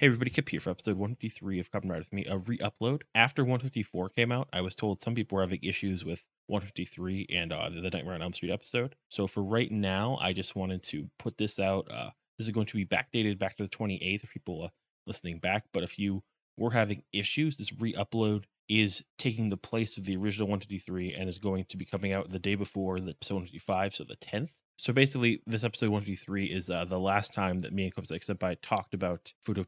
Hey everybody, Kip here for episode 153 of Rider with me, a re-upload. After 154 came out, I was told some people were having issues with 153 and uh, the Nightmare on Elm Street episode. So for right now, I just wanted to put this out. Uh, this is going to be backdated back to the 28th for people uh, listening back. But if you were having issues, this re-upload is taking the place of the original 153 and is going to be coming out the day before the episode 155, so the 10th. So basically, this episode 153 is uh, the last time that me and Kopsek I talked about Rider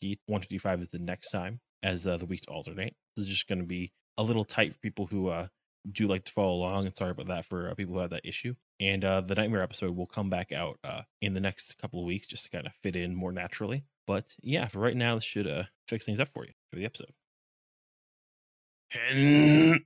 Geats. 155 is the next time as uh, the weeks alternate. This is just going to be a little tight for people who uh, do like to follow along, and sorry about that for uh, people who had that issue. And uh, the Nightmare episode will come back out uh, in the next couple of weeks just to kind of fit in more naturally. But yeah, for right now, this should fix things up for you for the episode. And...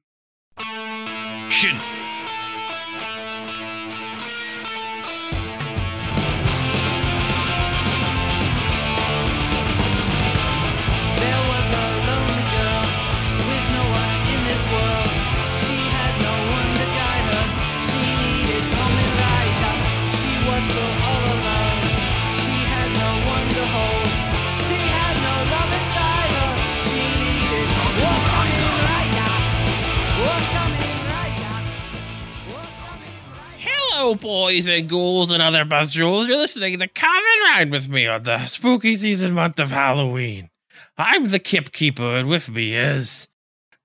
Hello, boys and ghouls and other buzzjewels. You're listening to the Common Ride with me on the spooky season month of Halloween. I'm the Kip Keeper, and with me is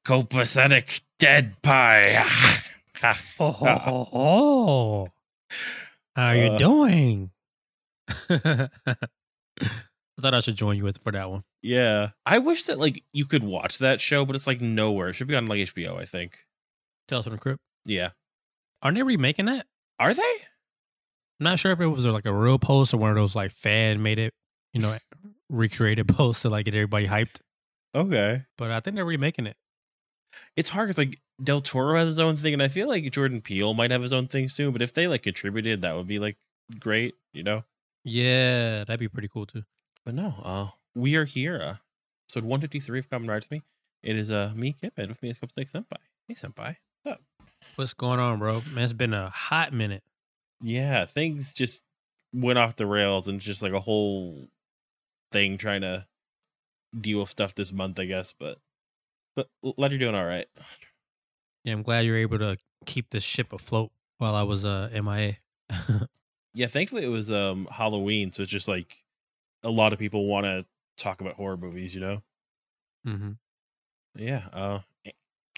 copacetic dead pie. Oh, ho, ho. how you Uh. doing? I thought I should join you with for that one. Yeah, I wish that like you could watch that show, but it's like nowhere. It should be on like HBO, I think. Tales from the Crypt. Yeah, Aren't they remaking that? Are they? I'm not sure if it was like a real post or one of those like fan made it, you know, recreated posts to like get everybody hyped. Okay. But I think they're remaking it. It's hard because like Del Toro has his own thing, and I feel like Jordan Peele might have his own thing soon. But if they like contributed, that would be like great, you know. Yeah, that'd be pretty cool too. But no, uh, we are here. Uh, episode one fifty three of Common Rides with me. It is uh me, Kip, and with me is Kopsek Senpai. Hey, Senpai. What's going on, bro? Man, it's been a hot minute. Yeah, things just went off the rails, and it's just like a whole thing trying to deal with stuff this month, I guess. But but glad you're doing all right. Yeah, I'm glad you're able to keep this ship afloat while I was uh MIA. Yeah, thankfully it was um Halloween, so it's just like a lot of people want to talk about horror movies, you know. Mm-hmm. Yeah, uh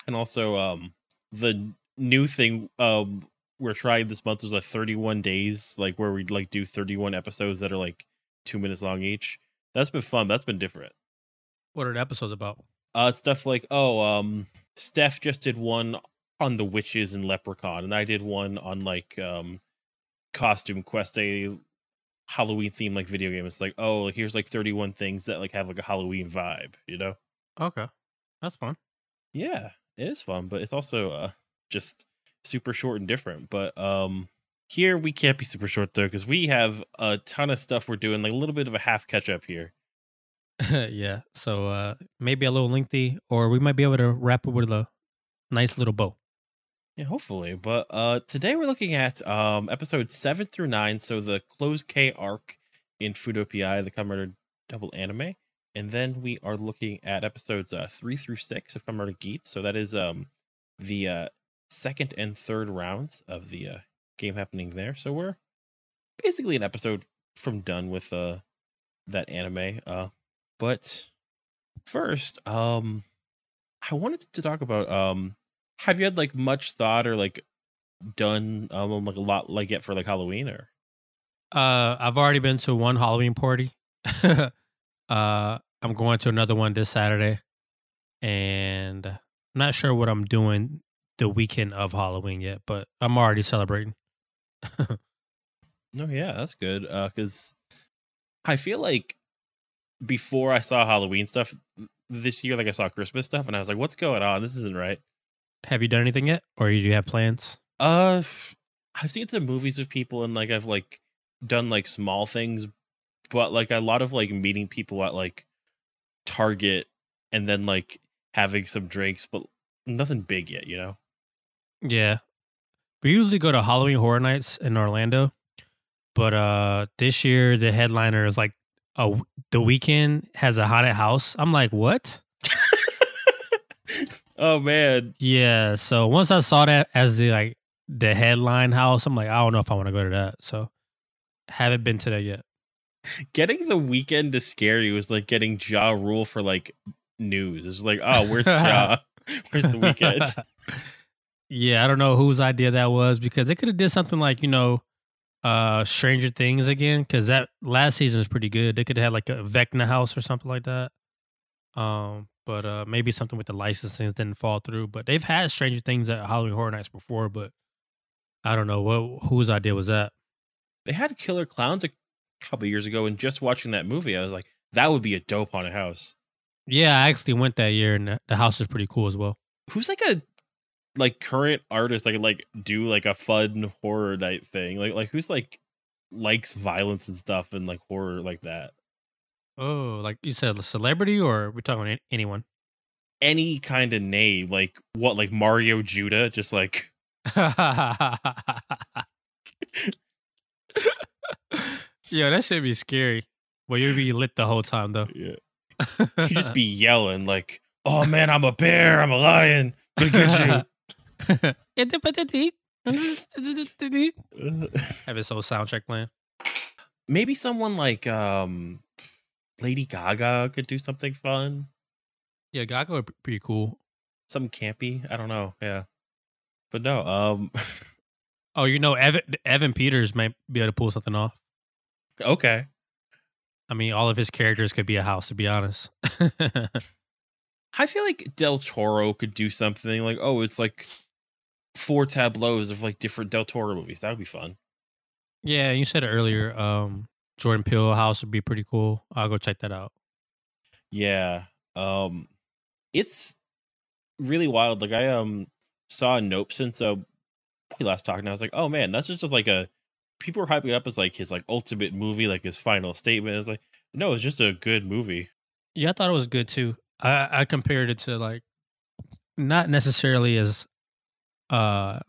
and also um the new thing um we're trying this month is like 31 days like where we like do 31 episodes that are like 2 minutes long each. That's been fun. That's been different. What are the episodes about? Uh stuff like oh um Steph just did one on the witches and leprechaun and I did one on like um costume quest a Halloween theme like video game. It's like, oh, here's like 31 things that like have like a Halloween vibe, you know? Okay, that's fun. Yeah, it is fun, but it's also uh just super short and different. But um here we can't be super short though, because we have a ton of stuff we're doing, like a little bit of a half catch up here. yeah. So uh maybe a little lengthy, or we might be able to wrap it with a nice little bow. Yeah, hopefully. But uh today we're looking at um episodes seven through nine, so the closed K arc in Fuuto PI, the Kamen Rider double anime. And then we are looking at episodes uh three through six of Kamen Rider Geats. So that is um the uh second and third rounds of the uh game happening there. So we're basically an episode from done with uh that anime. Uh but first, um I wanted to talk about um have you had like much thought or like done um like a lot like it for like Halloween or Uh I've already been to one Halloween party. uh I'm going to another one this Saturday. And I'm not sure what I'm doing the weekend of Halloween yet, but I'm already celebrating. no yeah that's good uh because I feel like before I saw Halloween stuff this year like I saw Christmas stuff and I was like what's going on this isn't right Have you done anything yet? Or do you have plans? uh I've seen some movies of people and like I've like done like small things but like a lot of like meeting people at like Target and then like having some drinks but nothing big yet you know Yeah. We usually go to Halloween Horror Nights in Orlando. But uh this year the headliner is like a the Weeknd has a haunted house. I'm like, what? oh man, Yeah. So once I saw that as the like the headline house, I'm like, I don't know if I want to go to that. So haven't been to that yet. getting the Weeknd to scare you is like getting Ja Rule for like news. It's like, oh, where's Ja? Where's the Weeknd? yeah, I don't know whose idea that was because they could have did something like you know, uh, Stranger Things again because that last season was pretty good. They could have had like a Vecna house or something like that. Um, but uh, maybe something with the licensing didn't fall through. But they've had Stranger Things at Halloween Horror Nights before, but I don't know what whose idea was that. they had Killer Clowns a couple years ago, and just watching that movie, I was like, that would be a dope on a house. Yeah, I actually went that year, and the- the house is pretty cool as well. Who's like a like current artists that could like do like a fun horror night thing? Like like who's like likes violence and stuff and like horror like that? Oh, like you said, a celebrity, or we talking about anyone? Any kind of name, like what, like Mario Judah, just like Yo, that should be scary. Well, you'd be lit the whole time though. yeah, you'd just be yelling like, "Oh man, I'm a bear, I'm a lion, gonna get you." Have his whole soundtrack playing. Maybe someone like um Lady Gaga could do something fun, Yeah, Gaga would be pretty cool. some campy. I don't know. Yeah, but no. Um, Oh, you know, Evan Evan Peters might be able to pull something off. okay. I mean, all of his characters could be a house, to be honest. I feel like Del Toro could do something like, oh, it's like four tableaus of like different Del Toro movies. That would be fun. yeah, you said earlier. Um, Jordan Peele house would be pretty cool. I'll go check that out. Yeah. Um it's really wild. Like I um saw Nope since uh we last talked and I was like, oh man, that's just like a people were hyping it up as like his like ultimate movie, like his final statement. It's like, no, it's just a good movie. Yeah, I thought it was good too. I I compared it to like not necessarily as uh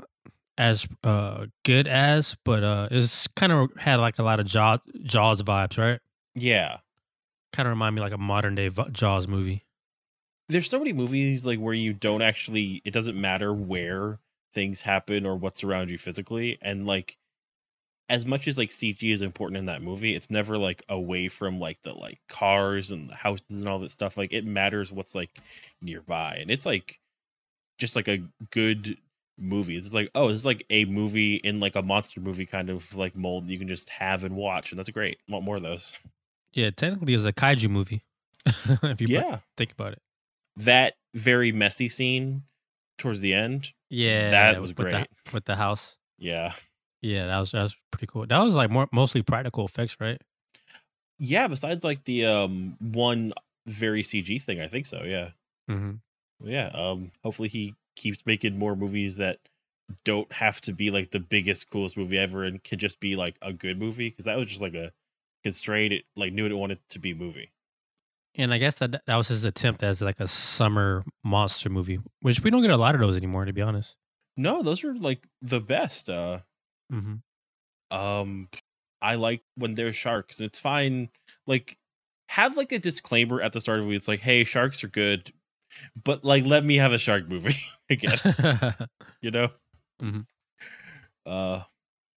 as uh good as, but uh it's kind of had like a lot of Jaws Jaws vibes, right? Yeah. Kind of remind me like a modern day v- Jaws movie. There's so many movies like where you don't actually it doesn't matter where things happen or what's around you physically. And like as much as like CG is important in that movie, it's never like away from like the like cars and the houses and all that stuff. Like it matters what's like nearby. And it's like just like a good movie. It's like, oh, this is like a movie in like a monster movie kind of like mold you can just have and watch. And that's great. Want more of those. Yeah, technically it's a kaiju movie. if you Yeah. think about it. That very messy scene towards the end. Yeah, That was with the- great. with the house. Yeah. Yeah, that was that was pretty cool. That was like more mostly practical effects, right? Yeah, besides like the um one very CG thing, I think so. Yeah. hmm Yeah. Um hopefully he keeps making more movies that don't have to be like the biggest, coolest movie ever and can just be like a good movie. Cause that was just like a constrained it like knew it wanted to be movie. And I guess that that was his attempt as like a summer monster movie, which we don't get a lot of those anymore, to be honest. No, those are like the best. Uh mm-hmm. um I like when there's sharks. It's fine. Like have like a disclaimer at the start of it. It's like, hey, sharks are good, but like let me have a shark movie again. you know Mhm. uh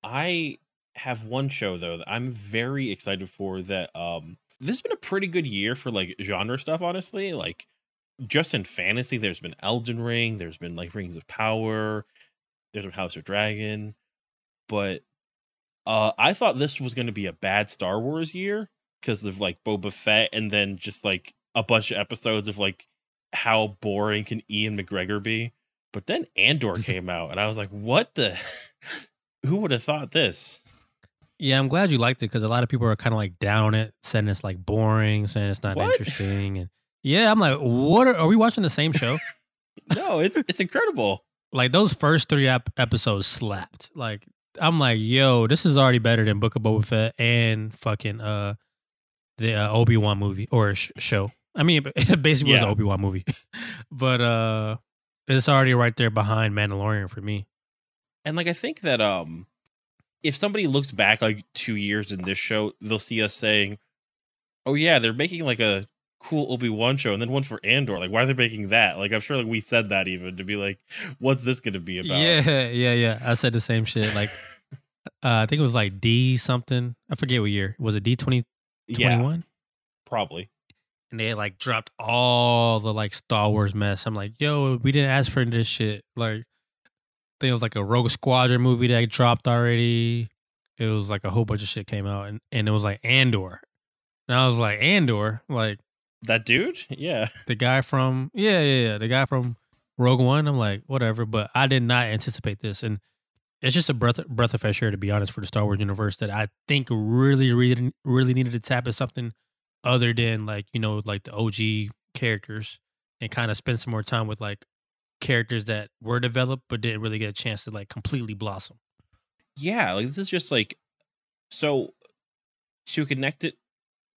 i have one show though that i'm very excited for that um this has been a pretty good year for like genre stuff honestly like just in fantasy there's been elden ring there's been like rings of power there's been house of dragon but uh i thought this was going to be a bad star wars year because of like boba fett and then just like a bunch of episodes of like how boring can ewan mcgregor be but then Andor came out, and I was like, "What the? Who would have thought this?" yeah, I'm glad you liked it because a lot of people are kind of like down on it, saying it's like boring, saying it's not What? interesting, and yeah, I'm like, what are, are we watching the same show? No, it's it's incredible. like those first three ep- episodes slapped. Like I'm like, yo, this is already better than Book of Boba Fett and fucking uh the uh, Obi Wan movie or sh- show. I mean, it basically was an Obi Wan movie, but uh, it's already right there behind Mandalorian for me. And like, I think that um, if somebody looks back like two years in this show, they'll see us saying, Oh yeah, they're making like a cool Obi Wan show, and then one for Andor. Like, why are they making that? Like, I'm sure like we said that even to be like, what's this going to be about? Yeah, yeah, yeah. I said the same shit. Like, uh, I think it was like D something. I forget what year. Was it D twenty twenty yeah, probably. And they like dropped all the like Star Wars mess. I'm like, yo, we didn't ask for this shit. Like, it was like a Rogue Squadron movie that dropped already. It was like a whole bunch of shit came out, and and it was like Andor. And I was like, Andor, like That dude? Yeah. the guy from yeah, yeah, yeah, the guy from Rogue One. I'm like, whatever, but I did not anticipate this, and it's just a breath breath of fresh air to be honest for the Star Wars universe that I think really, really, really needed to tap into something other than like you know like the OG characters and kind of spend some more time with like characters that were developed but didn't really get a chance to like completely blossom. Yeah, like this is just like so to connect it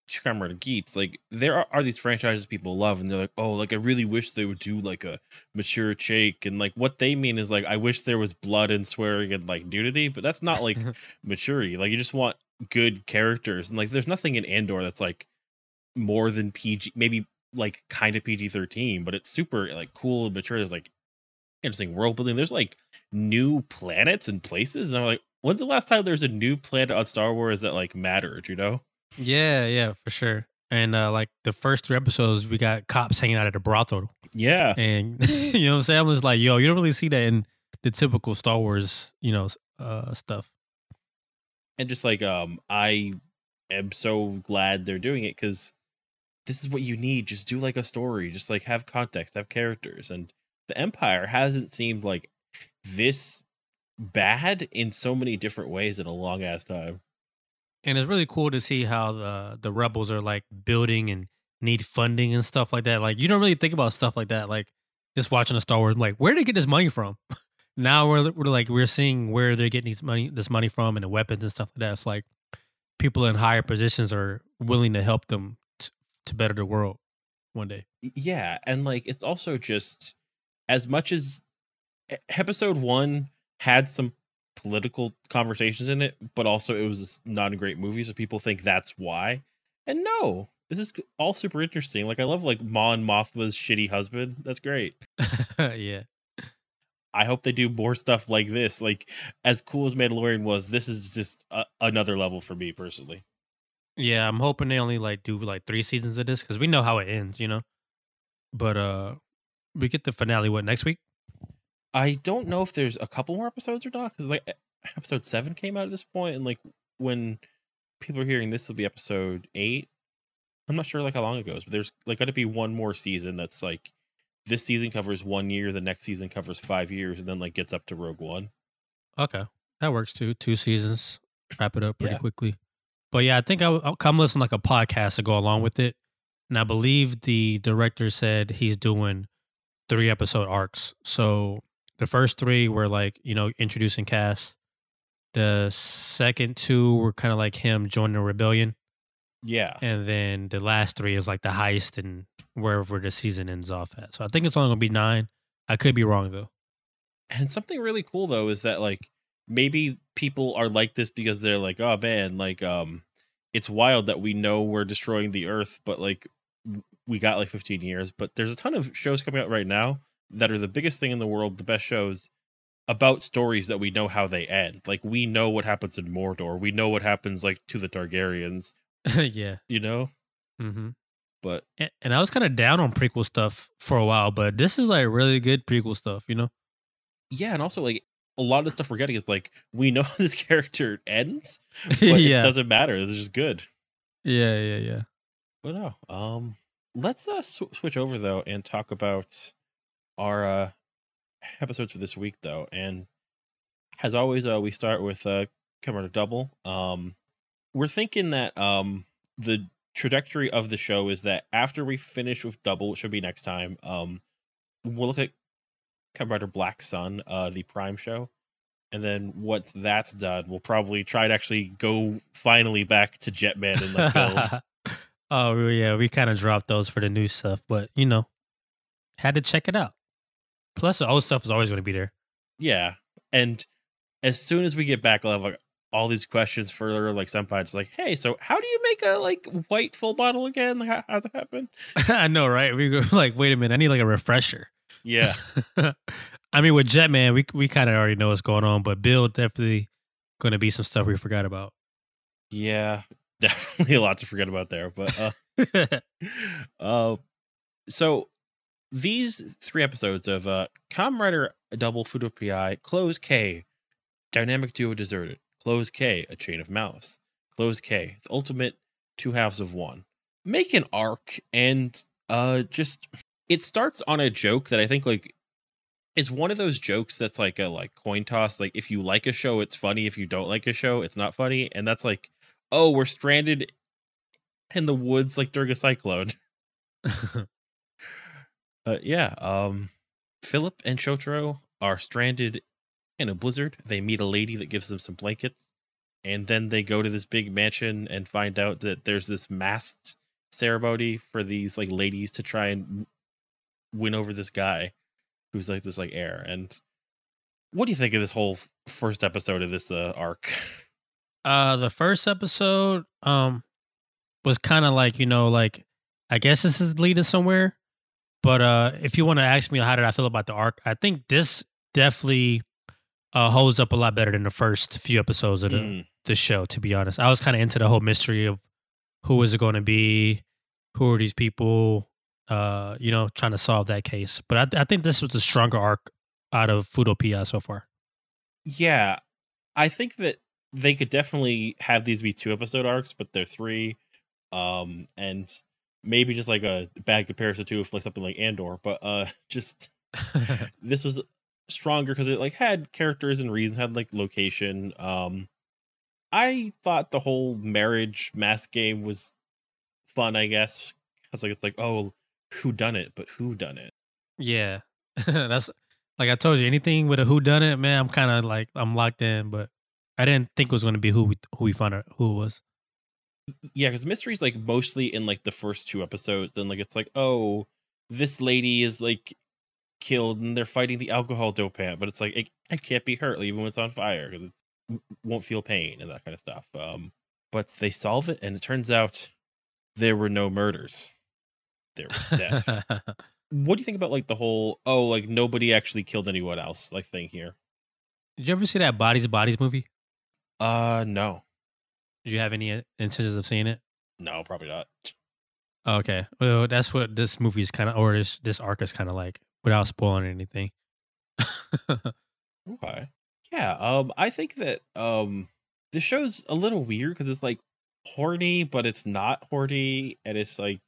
to Kamen Geats, like there are, are these franchises people love, and they're like, oh, like I really wish they would do like a mature shake. and like what they mean is like I wish there was blood and swearing and like nudity, but that's not like maturity. Like you just want good characters, and like there's nothing in Andor that's like more than PG, maybe like kind of PG thirteen, but it's super like cool and mature. There's like interesting world building. There's like new planets and places, and I'm like, when's the last time there's a new planet on Star Wars that like mattered? You know? Yeah, yeah, for sure. And uh like the first three episodes, we got cops hanging out at a brothel. Yeah, And you know what I'm saying? I was like, yo, you don't really see that in the typical Star Wars, you know, uh stuff. and just like um, I am so glad they're doing it because this is what you need. Just do like a story. Just like have context, have characters, and the Empire hasn't seemed like this bad in so many different ways in a long ass time. And it's really cool to see how the the rebels are like building and need funding and stuff like that. Like you don't really think about stuff like that. Like just watching a Star Wars, like where did they get this money from? now we're we're like we're seeing where they're getting these money this money from and the weapons and stuff like that. It's like people in higher positions are willing to help them to better the world one day. Yeah and like it's also just as much as episode one had some political conversations in it but also it was not a great movie so people think that's why and no this is all super interesting like i love like mon mothma's shitty husband that's great yeah. i hope they do more stuff like this like as cool as mandalorian was this is just a- another level for me personally Yeah, I'm hoping they only like do like three seasons of this because we know how it ends, you know. But uh we get the finale what next week? I don't know if there's a couple more episodes or not because like episode seven came out at this point, and like when people are hearing this will be episode eight. I'm not sure like how long it goes, but there's like got to be one more season that's like this season covers one year, the next season covers five years, and then like gets up to Rogue One. Okay, that works too. Two seasons, wrap it up pretty Yeah. quickly. But yeah, I think I'll, I'll come listen like a podcast to go along with it. And I believe the director said he's doing three episode arcs. So the first three were like you know introducing Cass. The second two were kind of like him joining the rebellion. Yeah, and then the last three is like the heist and wherever the season ends off at. So I think it's only gonna be nine. I could be wrong though. and something really cool though is that like maybe people are like this because they're like, oh man, like um, it's wild that we know we're destroying the Earth, but like we got like 15 years. But there's a ton of shows coming out right now that are the biggest thing in the world, the best shows about stories that we know how they end. Like we know what happens in Mordor, we know what happens like to the Targaryens, yeah. you know. hmm But And, and I was kind of down on prequel stuff for a while, but this is like really good prequel stuff. You know? yeah, and also like a lot of the stuff we're getting is like we know this character ends, but yeah. it doesn't matter. This is just good. Yeah. Yeah. Yeah. But no, um, let's uh sw- switch over though and talk about our uh episodes for this week though. And as always, uh, we start with uh Kamen Double. Um, we're thinking that um the trajectory of the show is that after we finish with Double, which should be next time, um, we'll look at Kamen Black Sun, uh, the Prime show. And then once that's done, we'll probably try to actually go finally back to Jetman and like build. oh yeah, we kind of dropped those for the new stuff, but you know, had to check it out. Plus, the old stuff is always going to be there. Yeah. And as soon as we get back, I'll have like all these questions for like senpai. It's like, hey, so how do you make a like white full bottle again? Like, how, how's it happen? I know, right? We go like, wait a minute, I need like a refresher. Yeah, I mean, with Jetman, we we kind of already know what's going on, but Bill definitely going to be some stuff we forgot about. yeah, definitely a lot to forget about there. But uh, uh, so these three episodes of uh, Kamen Rider Double Fuuto PI, Close K, Dynamic Duo Deserted, Close K, A Chain of Malice, Close K, the ultimate two halves of one. Make an arc and uh just it starts on a joke that I think like it's one of those jokes that's like a like coin toss. Like if you like a show, it's funny. If you don't like a show, it's not funny. And that's like, oh, we're stranded in the woods like during a cyclone. but yeah. Um, Philip and Shotaro are stranded in a blizzard. They meet a lady that gives them some blankets, and then they go to this big mansion and find out that there's this masked ceremony for these like ladies to try and win over this guy who's like this like heir. And what do you think of this whole first episode of this uh, arc? Uh, the first episode um was kind of like you know like I guess this is leading somewhere, but uh, if you want to ask me how did I feel about the arc, I think this definitely uh holds up a lot better than the first few episodes of the Mm, the show. To be honest, I was kind of into the whole mystery of who is it going to be, who are these people, uh, you know, trying to solve that case. But I, I think this was the stronger arc out of Fudo Pia so far. yeah, I think that they could definitely have these be two episode arcs, but they're three. Um, and maybe just like a bad comparison to if like something like Andor, but uh, just this was stronger because it like had characters and reasons, had like location. Um, I thought the whole marriage mask game was fun. I guess because like it's like oh, who done it? But who done it? Yeah, that's like I told you. Anything with a who done it, man. I'm kind of like I'm locked in, but I didn't think it was going to be who we who we found out who it was. Yeah, because mystery's like mostly in like the first two episodes. Then like it's like oh, this lady is like killed and they're fighting the alcohol dopant, but it's like it, it can't be hurt even when it's on fire because it won't feel pain and that kind of stuff. Um, but they solve it, and it turns out there were no murders. There was death. what do you think about like the whole oh like nobody actually killed anyone else like thing here? Did you ever see that Bodies Bodies movie? Uh, no, Did you have any uh, intentions of seeing it? no, probably not. Okay, well, that's what this movie is kind of, or this this arc is kind of like, without spoiling anything. Okay. Yeah, um I think that um the show's a little weird because it's like horny, but it's not horny, and it's like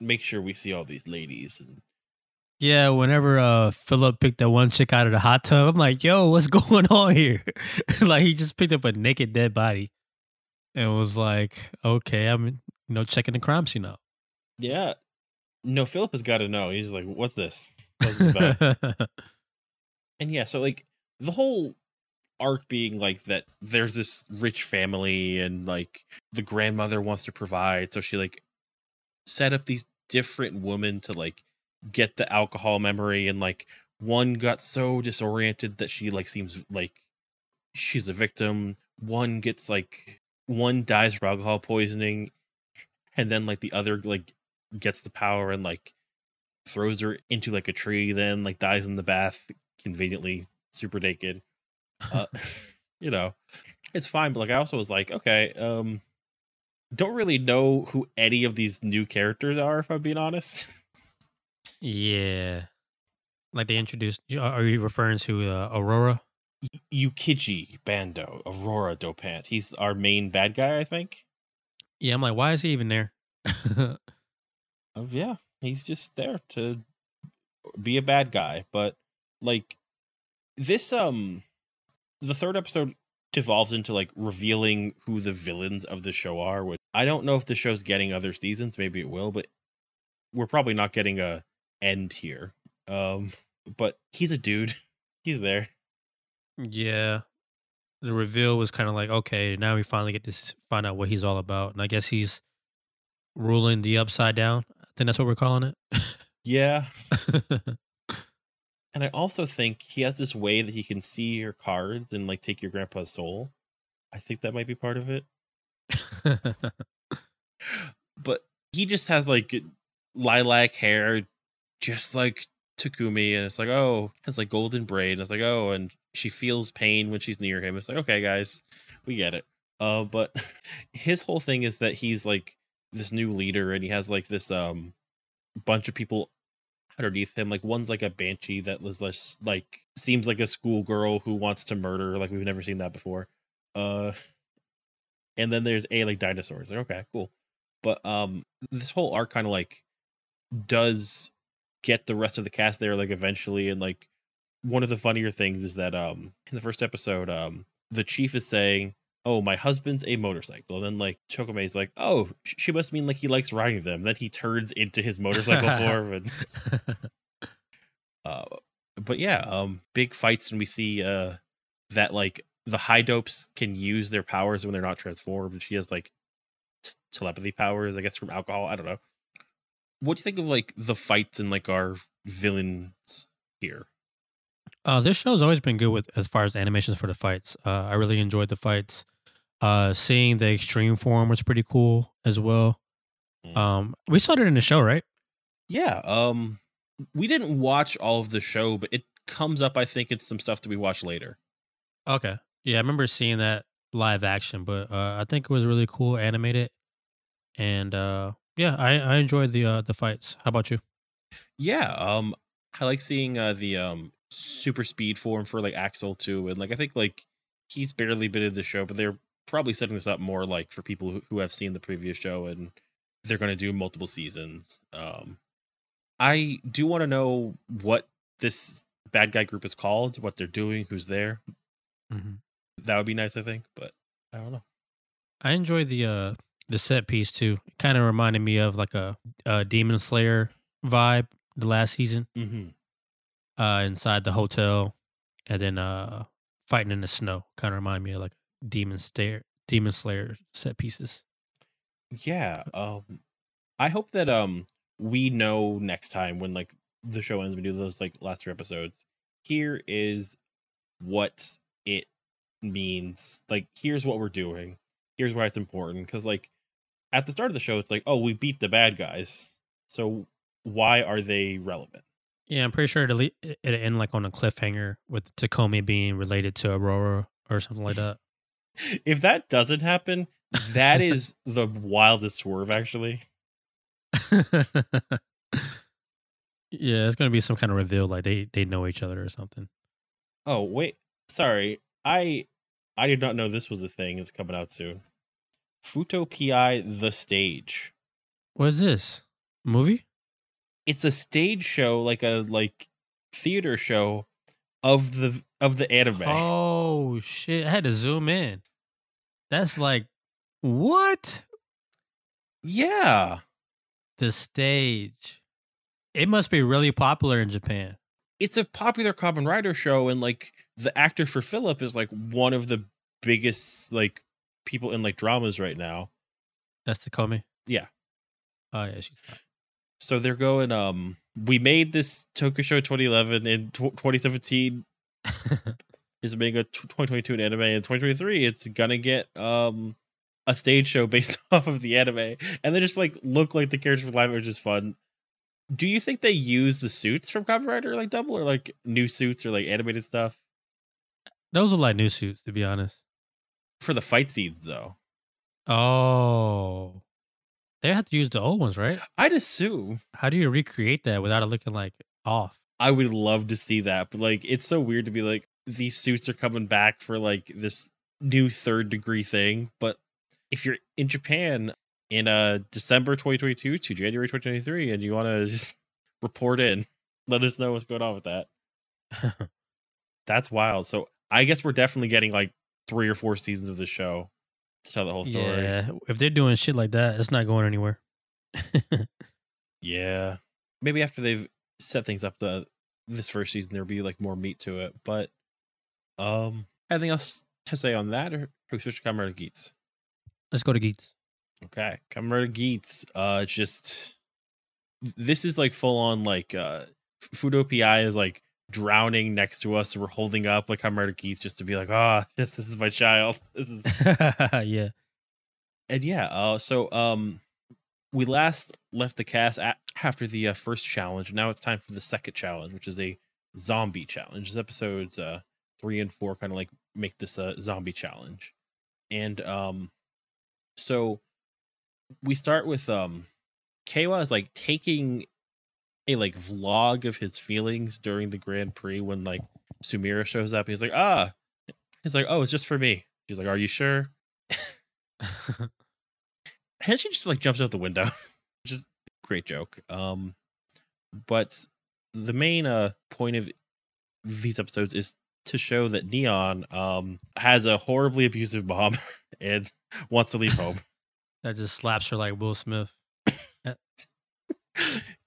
make sure we see all these ladies and yeah, whenever uh Philip picked that one chick out of the hot tub, I'm like, yo, what's going on here? like he just picked up a naked dead body and was like, okay, I'm you know checking the crime scene out. yeah. No, Philip has got to know. He's like, what's this? What's this about? and yeah, so like the whole arc being like that there's this rich family and like the grandmother wants to provide, so she like set up these different women to like get the alcohol memory and like one got so disoriented that she like seems like she's a victim. One gets like one dies from alcohol poisoning and then like the other like gets the power and like throws her into like a tree then like dies in the bath conveniently super naked uh, you know it's fine but like i also was like okay um don't really know who any of these new characters are if i'm being honest yeah, like they introduced. Are you referring to uh, Aurora? Y- Yukiji Bando, Aurora Dopant. He's our main bad guy, I think. Yeah, I'm like, why is he even there? Oh yeah, he's just there to be a bad guy. But like this, um, the third episode devolves into like revealing who the villains of the show are. Which I don't know if the show's getting other seasons. Maybe it will, but we're probably not getting a end here. Um, but he's a dude. He's there. Yeah. The reveal was kind of like, okay, now we finally get to find out what he's all about. And I guess he's ruling the upside down. I think that's what we're calling it. Yeah, and I also think he has this way that he can see your cards and like take your grandpa's soul. I think that might be part of it. But he just has like lilac hair, just like Tokime, and it's like, oh, it's like golden braid. And it's like, oh, and she feels pain when she's near him. It's like, okay, guys, we get it. Uh, but his whole thing is that he's like this new leader, and he has like this um bunch of people underneath him. Like one's like a banshee that was like seems like a schoolgirl who wants to murder. Like we've never seen that before. Uh, and then there's a like dinosaurs. Like okay, cool. But um, this whole arc kind of like does get the rest of the cast there like eventually, and like one of the funnier things is that um in the first episode um the chief is saying oh my husband's a motorcycle and then like chokome's like oh she must mean like he likes riding them then he turns into his motorcycle form and uh but yeah um big fights and we see uh that like the high dopes can use their powers when they're not transformed she has like t- telepathy powers i guess from alcohol i don't know what do you think of like the fights and like our villains here Uh, this show's always been good with as far as animations for the fights. Uh, I really enjoyed the fights. Uh, seeing the extreme form was pretty cool as well. Mm. Um, we saw it in the show, right? Yeah, um we didn't watch all of the show, but it comes up I think it's some stuff to be watched later. Okay. Yeah, I remember seeing that live action, but uh, I think it was really cool animated, and uh, yeah, I I enjoyed the uh, the fights. How about you? Yeah, um I like seeing uh the um super speed form for like Axel too and like I think like he's barely been in the show, but they're probably setting this up more like for people who, who have seen the previous show and they're going to do multiple seasons. Um I do want to know what this bad guy group is called, what they're doing, who's there. hmm That would be nice I think, but I don't know. I enjoyed the uh the set piece too. It kind of reminded me of like a, a Demon Slayer vibe the last season. Mhm. uh inside the hotel and then uh fighting in the snow kind of reminded me of like demon slayer demon slayer set pieces Yeah. Um I hope that um we know next time when like the show ends we do those like last three episodes. Here is what it means. Like here's what we're doing. Here's why it's important cuz like at the start of the show it's like, "Oh, we beat the bad guys." So why are they relevant? yeah i'm pretty sure it'll, it'll end like on a cliffhanger with Tokime being related to aurora or something like that If that doesn't happen, that is the wildest swerve actually. yeah it's gonna be some kind of reveal like they they know each other or something Oh, wait. Sorry. I I did not know this was a thing. It's coming out soon. Fuuto PI the stage. what is this movie It's a stage show like a like theater show of the of the anime. oh shit i had to zoom in that's like what Yeah. the stage it must be really popular in japan It's a popular Kamen Rider show and like the actor for Philip is like one of the biggest like people in like dramas right now. That's Takumi. Yeah. Oh yeah, she's. So they're going um we made this Tokyo Show 2011 in tw 2017 is making a t- 2022 an anime in 2023 it's gonna get um a stage show based off of the anime and they just like look like the characters from live which is fun do you think they use the suits from Kamen Rider like double or like new suits or like animated stuff Those are like new suits, to be honest. for the fight scenes though Oh, they have to use the old ones, right? i'd assume How do you recreate that without it looking like off? i would love to see that but like it's so weird to be like these suits are coming back for like this new third degree thing but if you're in japan in uh december 2022 to january 2023 and you want to just report in let us know what's going on with that that's wild so i guess we're definitely getting like three or four seasons of the show to tell the whole story Yeah, if they're doing shit like that, it's not going anywhere. Yeah. Maybe after they've set things up the this first season there'll be like more meat to it. But um anything else to say on that or we switch to Kamen Rider Geats? Let's go to Geats. Okay. Kamen Geats. Uh just this is like full on like uh Fuuto PI is like drowning next to us. So we're holding up like Kamen Geats just to be like, ah, this this is my child. This is yeah. and yeah. Uh, so um, we last left the cast a- after the uh, first challenge. And now it's time for the second challenge, which is a zombie challenge. This episodes uh three and four kind of like make this a zombie challenge, and um, so we start with um, Kawa is like taking a like vlog of his feelings during the Grand Prix when like Tsumuri shows up. He's like, ah, he's like, oh, it's just for me. She's like, are you sure? and she just like jumps out the window. which is a great joke. Um, but the main uh point of these episodes is to show that Neon um has a horribly abusive mom and wants to leave home. that just slaps her like Will Smith.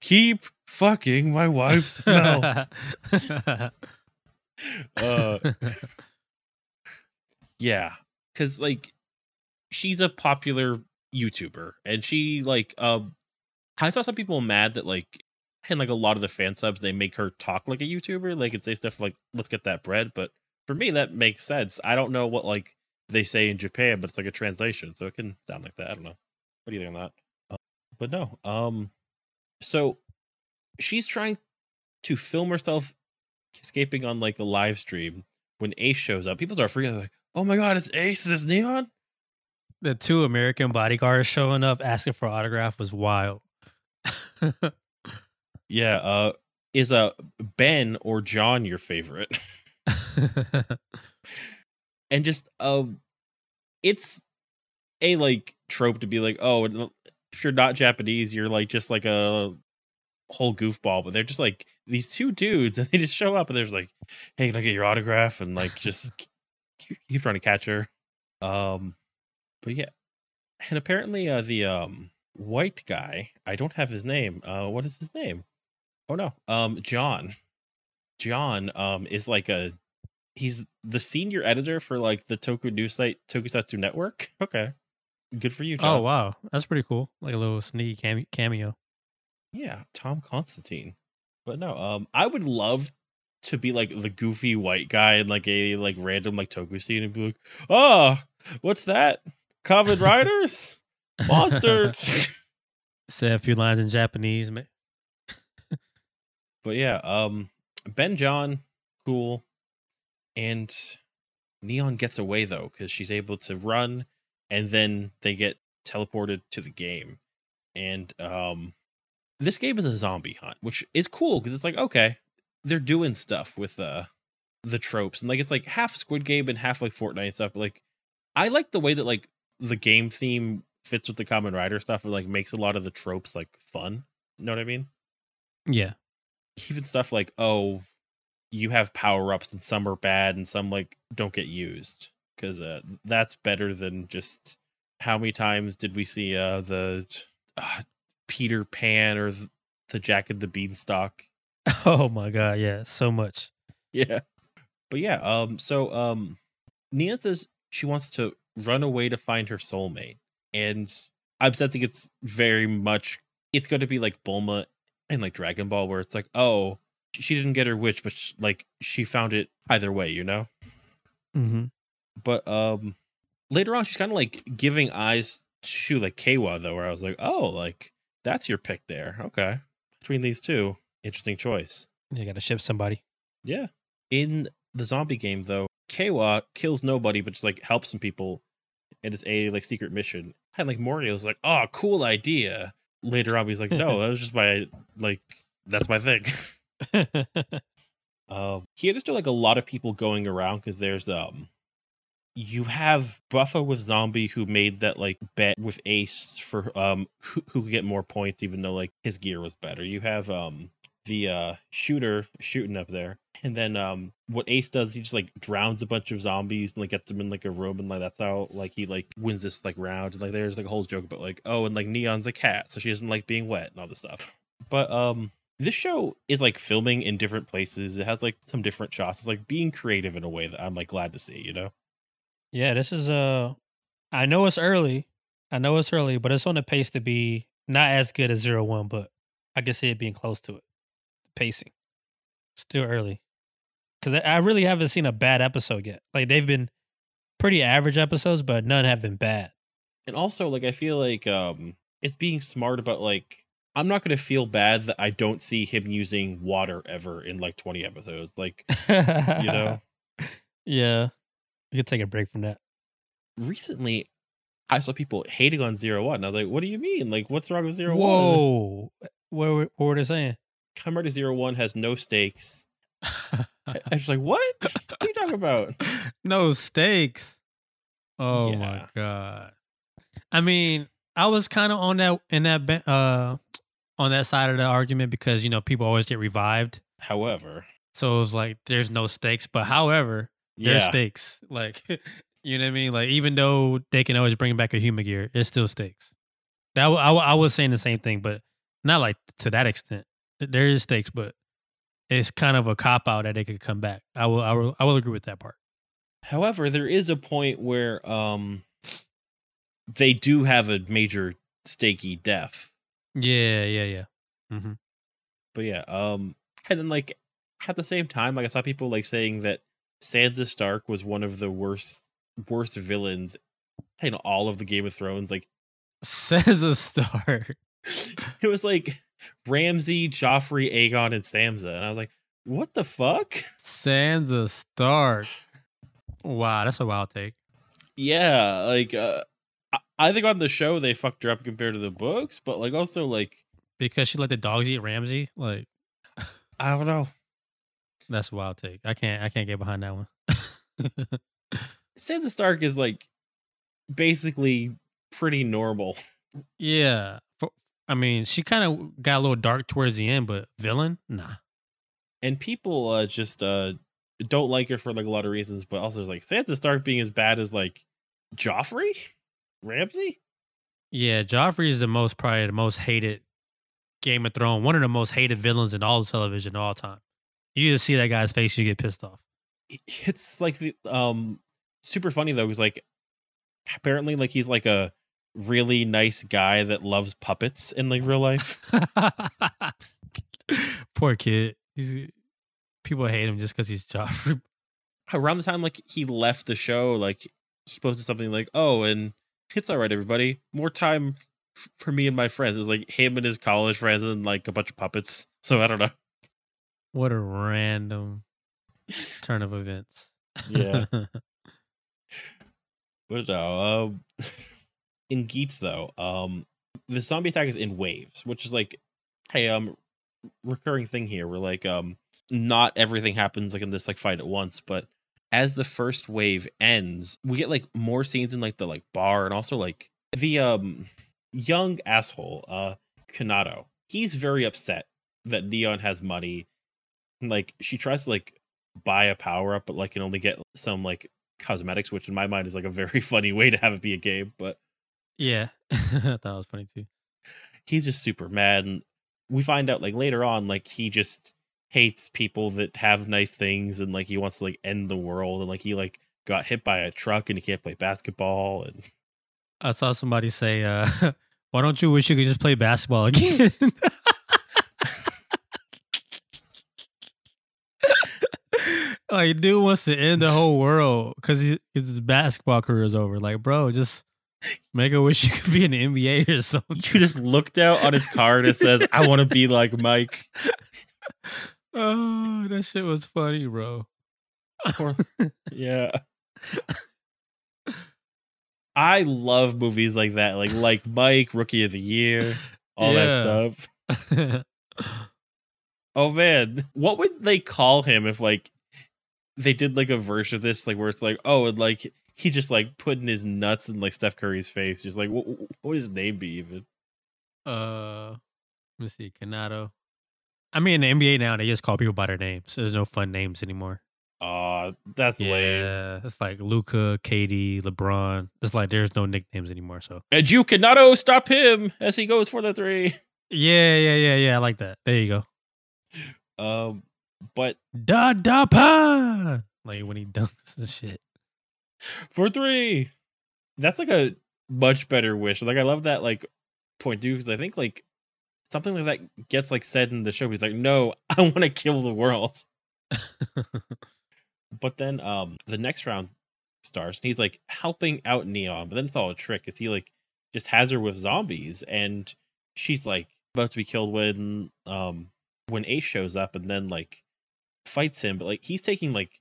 Keep fucking my wife's mouth. uh, yeah, because like she's a popular YouTuber, and she like um, I saw some people mad that like and like a lot of the fan subs they make her talk like a YouTuber, like and say stuff like "Let's get that bread," but for me that makes sense. I don't know what like they say in Japan, but it's like a translation, so it can sound like that. I don't know. What do you think on that? Uh, but no, um, so she's trying to film herself escaping on like a live stream when Ace shows up. People start freaking out, like, "Oh my god, it's Ace! Is it's Neon!" the two American bodyguards showing up asking for autograph was wild. Yeah. Uh, is uh Ben or John your favorite? and just um, it's a like trope to be like, oh, uh, if you're not Japanese, you're like just like a whole goofball. But they're just like these two dudes, and they just show up, and there's like, hey, can I get your autograph? And like just keep, keep trying to catch her. Um, but yeah, and apparently, uh, the um white guy, I don't have his name. Uh, what is his name? Oh no, um, John. John um is like a he's the senior editor for like the Toku news site Tokusatsu Network. Okay, good for you, John. oh wow, that's pretty cool. Like a little sneaky cameo. Yeah, Tom Constantine. But no, um, I would love to be like the goofy white guy in like a like random like Toku scene and be like, oh, what's that? Kamen Riders, monsters. Say a few lines in Japanese. man. but yeah, um, Ben John, cool, and Neon gets away though because she's able to run, and then they get teleported to the game, and um, this game is a zombie hunt, which is cool because it's like okay, they're doing stuff with uh the tropes, and like it's like half Squid Game and half like Fortnite and stuff. But like, I like the way that like the game theme fits with the Kamen Rider stuff, and like makes a lot of the tropes like fun. You know what I mean? Yeah. even stuff like oh you have power ups and some are bad and some like don't get used because uh, that's better than just how many times did we see uh the uh, peter pan or the jack and the beanstalk. Oh my god, yeah, so much. yeah. But yeah um so um nia says she wants to run away to find her soulmate and i'm sensing it's very much it's going to be like bulma and like dragon ball where it's like oh she didn't get her wish but sh- like she found it either way you know? Hmm but um later on she's kind of like giving eyes to like Keiwa though where I was like oh like that's your pick there. Okay. Between these two interesting choice. You got to ship somebody. yeah. In the zombie game though Keiwa kills nobody but just like helps some people and it's a like secret mission. And like Moria was like oh cool idea. Later on he's like no that was just my like that's my thing. Um, here there's still like a lot of people going around because there's um, you have Buffa with Zombie who made that like bet with Ace for um who, who could get more points even though like his gear was better. You have um the uh shooter shooting up there, and then um what Ace does he just like drowns a bunch of zombies and like gets them in like a room and like that's how like he like wins this like round and like there's like a whole joke about like oh and like Neon's a cat so she doesn't like being wet and all this stuff. But um this show is like filming in different places. It has like some different shots. It's like being creative in a way that I'm like glad to see, you know? Yeah, this is uh I know it's early. I know it's early, but it's on the pace to be not as good as zero one, but I can see it being close to it. The pacing. Still early. because I, I really haven't seen a bad episode yet. Like they've been pretty average episodes, but none have been bad. and also like I feel like um it's being smart about like I'm not gonna feel bad that I don't see him using water ever in like 20 episodes. Like you know? yeah, you could take a break from that. recently I saw people hating on zero one. I was like, what do you mean? Like what's wrong with zero one? Whoa, what, were- what were they saying? Rider Zero One has no stakes. I I was like, what? What are you talking about? no stakes. Oh Yeah. my god. I mean, I was kind of on that in that uh on that side of the argument because you know people always get revived, However, so it was like there's no stakes. But however, there's yeah, stakes. Like you know what I mean. Like even though they can always bring back a human gear, it's still stakes. That I, I was saying the same thing, but not like to that extent. There is stakes, but it's kind of a cop out that they could come back. I will I will I will agree with that part. However, there is a point where um they do have a major stakey death. Yeah, yeah, yeah. hmm But yeah, um and then like at the same time, like I saw people like saying that Sansa Stark was one of the worst worst villains in all of the Game of Thrones. Like Says a star. it was like Ramsay, Joffrey, Aegon, and Sansa. And I was like, what the fuck? Sansa Stark. Wow, that's a wild take. Yeah, like uh I- I think on the show they fucked her up compared to the books, but like also like Because she let the dogs eat Ramsay. Like I don't know. That's a wild take. I can't I can't get behind that one. Sansa Stark is like basically pretty normal. yeah. I mean, she kind of got a little dark towards the end, but villain? Nah. And people uh just uh don't like her for like a lot of reasons, but also like Sansa Stark being as bad as like Joffrey? Ramsay? Yeah, Joffrey is the most probably the most hated Game of Thrones, one of the most hated villains in all of television all time. You just see that guy's face, you get pissed off. It's like the um super funny though, because like apparently like he's like a really nice guy that loves puppets in like real life. Poor kid. He's people hate him just because he's Joffrey. around the time like he left the show, like he posted something like, "Oh, and it's all right, everybody. More time f- for me and my friends." It was like him and his college friends and like a bunch of puppets. So I don't know. What a random turn of events. Yeah. But no, um, in Geats though, um, the zombie attack is in waves, which is like, hey, um, recurring thing here. We're like, um, not everything happens like in this like fight at once, but as the first wave ends, we get like more scenes in like the like bar and also like the um young asshole, uh, Kanato. He's very upset that Neon has money. Like she tries to like buy a power up, but like can only get some like cosmetics, which in my mind is like a very funny way to have it be a game. But yeah. I thought it was funny too. he's just super mad, and we find out like later on, like he just hates people that have nice things, and like he wants to like end the world, and like he like got hit by a truck and he can't play basketball, and I saw somebody say, uh, why don't you wish you could just play basketball again? Like, dude wants to end the whole world because his basketball career is over. Like, bro, just make a wish you could be in the NBA or something. you just looked out on his card and it says, "I want to be like Mike." oh, that shit was funny, bro. Yeah. I love movies like that, like like Mike, Rookie of the Year, all Yeah. that stuff. Oh man, what would they call him if like they did like a version of this, like where it's like, oh, and like he just like putting his nuts in like Steph Curry's face, just like what, what would his name be even? uh, let me see, Kanato. I mean, in the NBA now they just call people by their names. There's no fun names anymore. Aw, that's lame. Yeah, it's like Luka, KD, LeBron. It's like there's no nicknames anymore. So And you cannot stop him as he goes for the three. yeah, yeah, yeah, yeah. I like that. There you go. Um, but Da da pa. Like when he dunks the shit. for three, that's like a much better wish. Like I love that like point too because I think like something like that gets like said in the show. He's like, no, I want to kill the world. But then um the next round starts and he's like helping out Neon, but then it's all a trick because he like just has her with zombies and she's like about to be killed when um when Ace shows up and then like fights him, but like he's taking like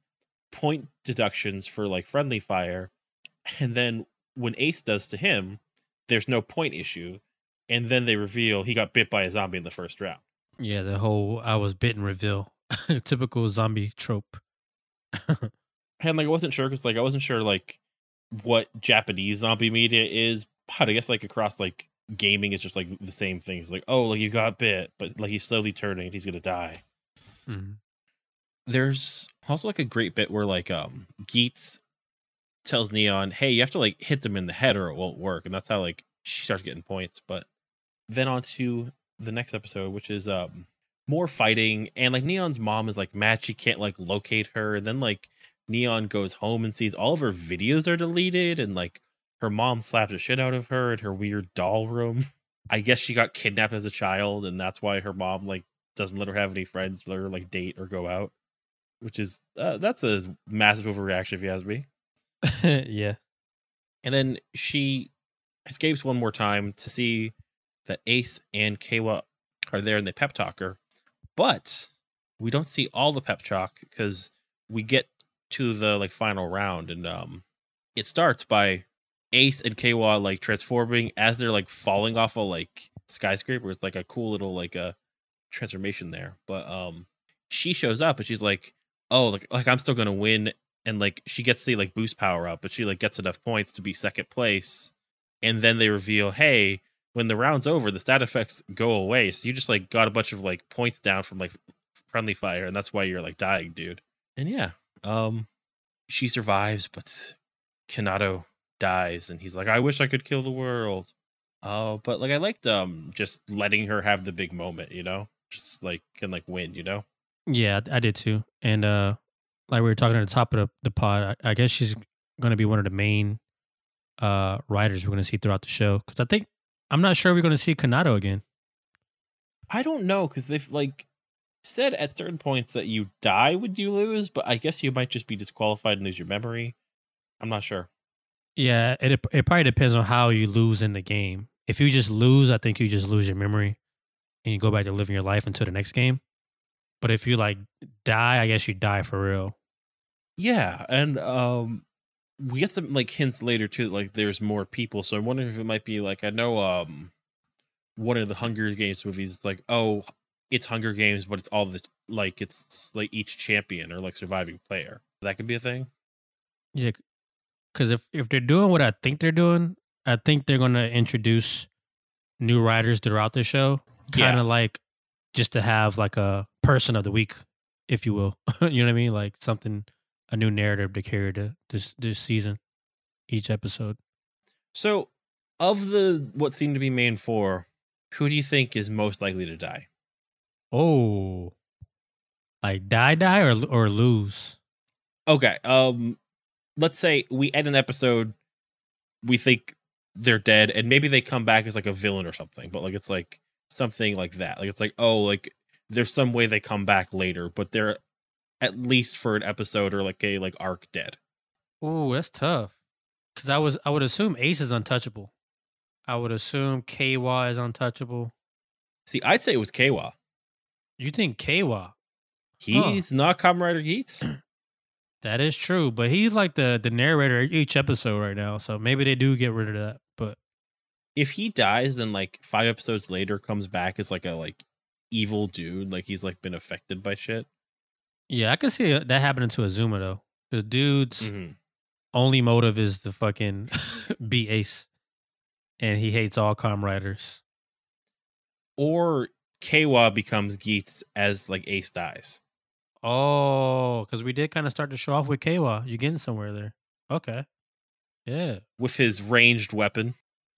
point deductions for like friendly fire, and then when Ace does to him, there's no point issue, and then they reveal he got bit by a zombie in the first round. yeah, the whole I was bitten reveal. Typical zombie trope. and like I wasn't sure because like I wasn't sure like what Japanese zombie media is, but I guess like across like gaming it's just like the same things. Like oh, like you got bit, but like he's slowly turning, and he's gonna die. Mhm. There's also like a great bit where like um Geats tells Neon, hey, you have to like hit them in the head or it won't work, and that's how like she starts getting points. But then on to the next episode, which is um more fighting, and like Neon's mom is like mad she can't like locate her, and then like Neon goes home and sees all of her videos are deleted, and like her mom slapped the shit out of her in her weird doll room. I guess she got kidnapped as a child, and that's why her mom like doesn't let her have any friends, let her like date or go out. Which is uh, that's a massive overreaction if you ask me. yeah. And then she escapes one more time to see that Ace and Keiwa are there and they pep talk her. But we don't see all the pep talk because we get to the like final round and um it starts by Ace and Keiwa like transforming as they're like falling off a like skyscraper. It's like a cool little like a transformation there. But um she shows up and she's like, Oh, like like I'm still gonna win and like she gets the like boost power up, but she like gets enough points to be second place. And then they reveal, hey, when the round's over, the stat effects go away. So you just like got a bunch of like points down from like friendly fire, and that's why you're like dying, dude. And yeah, um, she survives, but Kanato dies, and he's like, I wish I could kill the world. Oh, but like I liked um just letting her have the big moment, you know, just like can like win, you know. Yeah, I did too. And uh like we were talking at the top of the, the pod, I, I guess she's gonna be one of the main uh riders we're gonna see throughout the show. Cause I think I'm not sure we're gonna see Kanato again. I don't know because they've like said at certain points that you die when you lose, but I guess you might just be disqualified and lose your memory. I'm not sure. Yeah, it it probably depends on how you lose in the game. If you just lose, I think you just lose your memory and you go back to living your life until the next game. But if you like die, I guess you die for real. Yeah, and um we get some like hints later too that, like there's more people, so I'm wondering if it might be like I know um one of the Hunger Games movies is like, oh, it's Hunger Games, but it's all the like it's like each champion or like surviving player. That could be a thing. Yeah, because if if they're doing what I think they're doing, I think they're gonna introduce new riders throughout the show, kind of like just to have like a person of the week, if you will. you know what I mean? Like something, a new narrative to carry to this this season, each episode. So, of the what seem to be main four, who do you think is most likely to die? Oh, like die die or or lose. Okay, um, let's say we end an episode, we think they're dead, and maybe they come back as like a villain or something, but like it's like something like that. Like it's like oh, like there's some way they come back later, but they're at least for an episode or like a like arc dead. Oh, that's tough. Cause I was I would assume Ace is untouchable. I would assume KY is untouchable. See, I'd say it was Keiwa. You think KY? He's not Kamen Rider Geats. That is true, but he's like the the narrator each episode right now, so maybe they do get rid of that. But if he dies and like five episodes later comes back as like a like evil dude, like he's like been affected by shit. yeah, I can see that happening to Azuma though. The dude's Mhm. only motive is to fucking be Ace, and he hates all Kamen Riders. Or Keiwa becomes Geats as like Ace dies. Oh, because we did kind of start to show off with KY. You're getting somewhere there? Okay. Yeah. with his ranged weapon.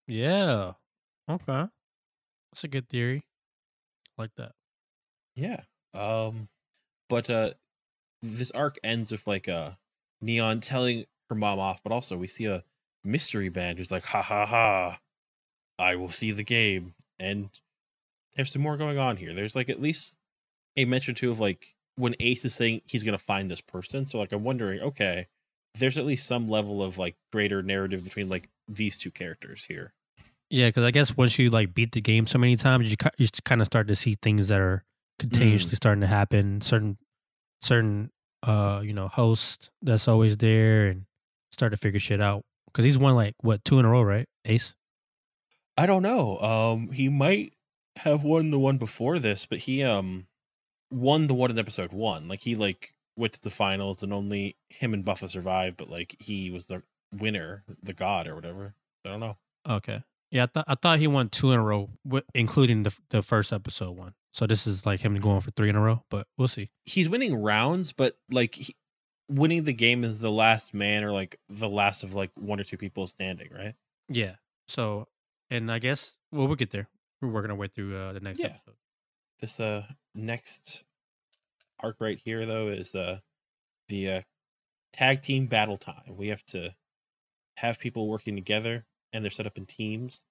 Yeah. Okay. That's a good theory. Like that. Yeah. Um but uh this arc ends with like uh Neon telling her mom off, but also we see a mystery band who's like, ha ha ha, I will see the game. And there's some more going on here. There's like at least a mention too of like when Ace is saying he's gonna find this person. So like I'm wondering, okay, there's at least some level of like greater narrative between like these two characters here. Yeah, because I guess once you like beat the game so many times, you you kind of start to see things that are continuously starting to happen. Certain certain uh you know host that's always there and start to figure shit out. Because he's won like what two in a row, right? Ace. I don't know. Um, he might have won the one before this, but he um won the one in episode one. Like he like went to the finals, and only him and Buffa survived. But like he was the winner, the god or whatever. I don't know. Okay. Yeah, I thought I thought he won two in a row, wi- including the the first episode one. So this is like him going for three in a row, but we'll see. He's winning rounds, but like he, winning the game is the last man or like the last of like one or two people standing, right? Yeah. So, and I guess well, we'll get there. We're working our way through uh, the next Yeah. episode. This uh next arc right here though is uh the uh tag team battle time. We have to have people working together and they're set up in teams.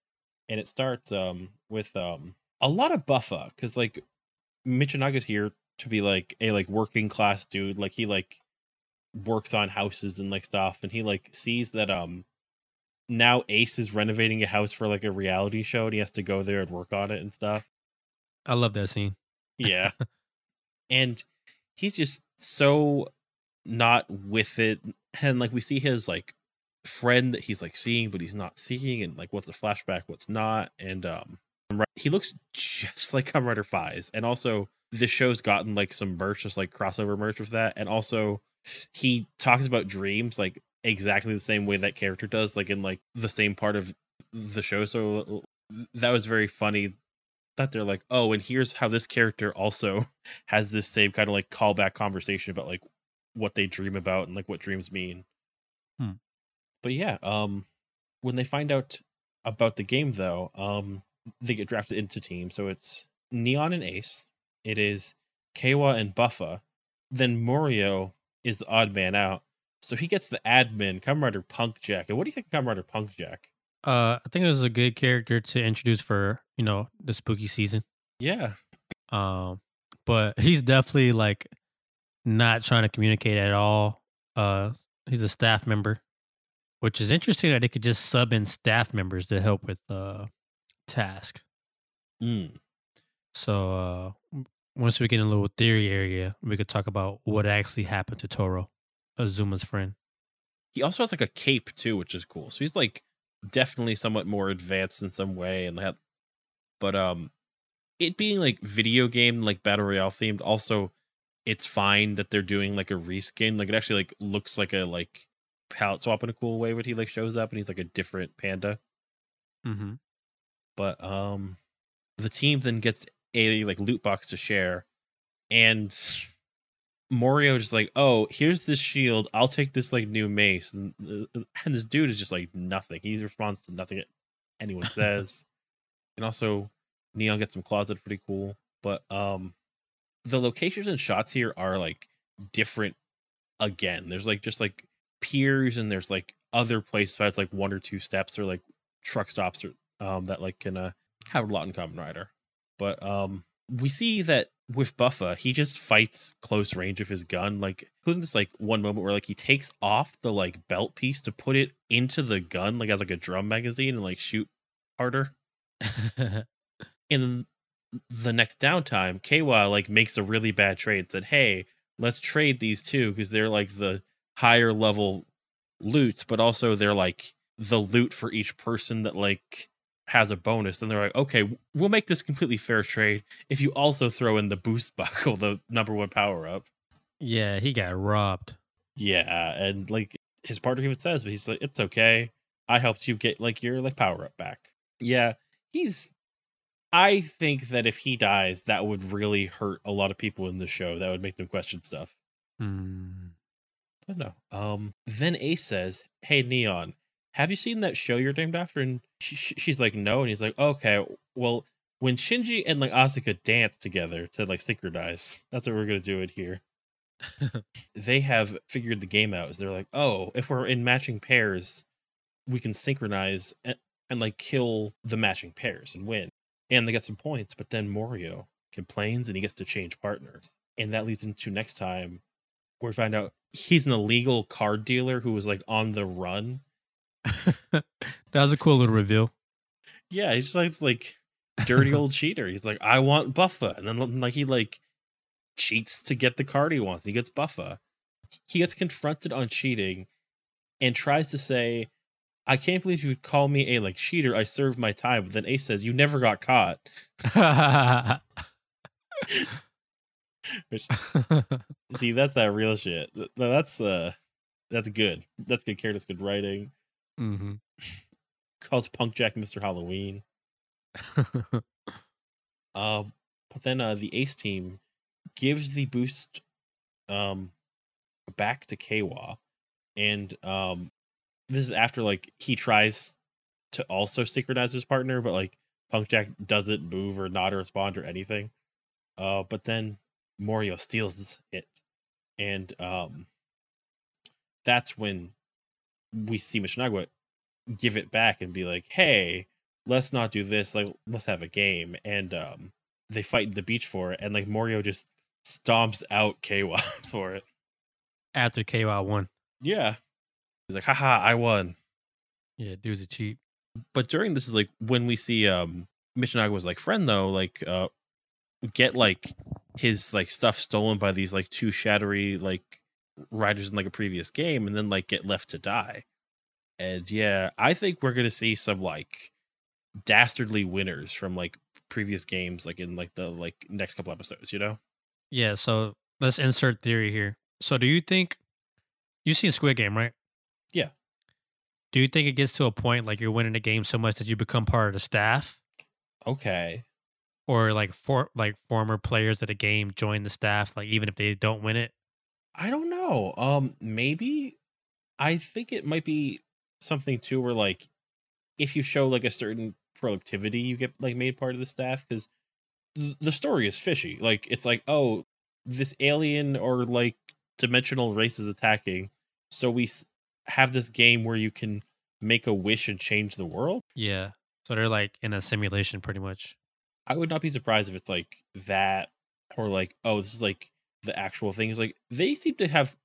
And it starts um with um a lot of buffa because like Michinaga's here to be like a like working class dude. Like he like works on houses and like stuff and he like sees that um now Ace is renovating a house for like a reality show and he has to go there and work on it and stuff. I love that scene. Yeah. and he's just so not with it. And like we see his like friend that he's like seeing, but he's not seeing, and like what's a flashback, what's not. And um he looks just like Kamen Rider Faiz. And also this show's gotten like some merch, just like crossover merch with that. And also he talks about dreams like exactly the same way that character does, like in like the same part of the show. So that was very funny that they're like, oh, and here's how this character also has this same kind of like callback conversation about like what they dream about and like what dreams mean. Hmm. But yeah, um, when they find out about the game though, um, they get drafted into teams. So it's Neon and Ace. It is Keiwa and Buffa. Then Morio is the odd man out. So he gets the admin, Rider Punk Jack. And what do you think of Rider Punk Jack? Uh, I think it was a good character to introduce for you know the spooky season. Yeah. Um, but he's definitely like not trying to communicate at all. Uh, he's a staff member, which is interesting that they could just sub in staff members to help with uh tasks. Mm. So uh, once we get in a little theory area, we could talk about what actually happened to Toro, Azuma's friend. he also has like a cape too, which is cool. So he's like definitely somewhat more advanced in some way, and that. But um, it being like video game like battle royale themed, also, it's fine that they're doing like a reskin. Like it actually like looks like a like palette swap in a cool way when he like shows up and he's like a different panda. Mm-hmm. But um, the team then gets a like loot box to share, and Morio just like, oh, here's this shield. I'll take this like new mace, and uh, and this dude is just like nothing. He responds to nothing anyone says, and also Neon gets some claws that are pretty cool. But um, the locations and shots here are like different. Again, there's like just like piers, and there's like other places besides like one or two steps or like truck stops or um that like can uh, have a lot in common rider but um we see that with buffa he just fights close range with his gun like including this like one moment where like he takes off the like belt piece to put it into the gun like as like a drum magazine and like shoot harder. In the next downtime Keiwa like makes a really bad trade and said hey let's trade these two because they're like the higher level loot but also they're like the loot for each person that like has a bonus. Then they're like okay we'll make this completely fair trade if you also throw in the boost buckle the number one power up. Yeah, he got robbed. yeah and like his partner even says but he's like it's okay. I helped you get like your like power up back. Yeah he's i think that if he dies that would really hurt a lot of people in the show. That would make them question stuff hmm. Hmm. But no. Um. Then Ace says, "Hey, Neon, have you seen that show you're named after?" And she, she- she's like, "No." And he's like, "Okay, well, when Shinji and like Asuka dance together to like synchronize, that's what we're gonna do it here." they have figured the game out. Is they're like, "Oh, if we're in matching pairs, we can synchronize and, and like kill the matching pairs and win." And they get some points, but then Morio complains and he gets to change partners. and that leads into next time we find out he's an illegal card dealer who was like on the run. that was a cool little reveal. Yeah, he's like like dirty old cheater. He's like, I want Buffa, and then like he like cheats to get the card he wants. He gets Buffa. He gets confronted on cheating, and tries to say, "I can't believe you would call me a like cheater. I served my time." But then Ace says, "You never got caught." Which see, that's that real shit. Th- That's uh, that's good. That's good character. That's good writing. Mm-hmm. Calls Punk Jack Mister Halloween. Uh, but then uh, the Ace team gives the boost um back to Keiwa, and um this is after like he tries to also synchronize his partner, but like Punk Jack doesn't move or not respond or anything. Uh, but then Morio steals it, and um that's when we see Michinaga give it back and be like, "Hey, let's not do this. Like, let's have a game." And um, they fight in the beach for it, and like Morio just stomps out Keiwa for it. After KY won. Yeah, he's like, "Haha, I won." Yeah, dude's a cheat. But during this is like when we see um Michinaga was like friend though, like uh get like his like stuff stolen by these like two shattery like riders in like a previous game and then like get left to die. And yeah, I think we're gonna see some like dastardly winners from like previous games, like in like the like next couple episodes, you know? Yeah, so let's insert theory here. So do you think you've seen Squid Game, right? Yeah. Do you think it gets to a point like you're winning the game so much that you become part of the staff? Okay. Or like for like former players of the game join the staff, like even if they don't win it? I don't know. Um, maybe I think it might be something too where like if you show like a certain productivity, you get like made part of the staff because the story is fishy. Like it's like oh, this alien or like dimensional race is attacking, so we s- have this game where you can make a wish and change the world. Yeah. So they're like in a simulation pretty much. I would not be surprised if it's like that or like oh, this is like the actual thing. Is like they seem to have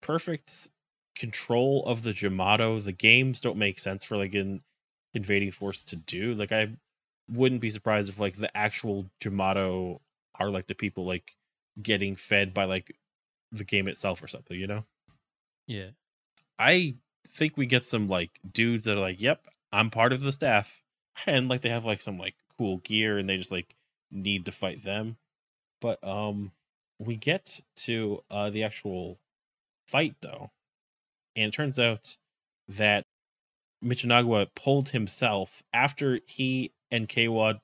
perfect control of the Jamato. The games don't make sense for like an invading force to do. Like I wouldn't be surprised if like the actual Jamato are like the people like getting fed by like the game itself or something, you know? Yeah. I think we get some like dudes that are like, "Yep, I'm part of the staff," and like they have like some like cool gear, and they just like need to fight them. But um, we get to uh the actual fight though, and it turns out that Michinaga pulled himself after he and Keiwa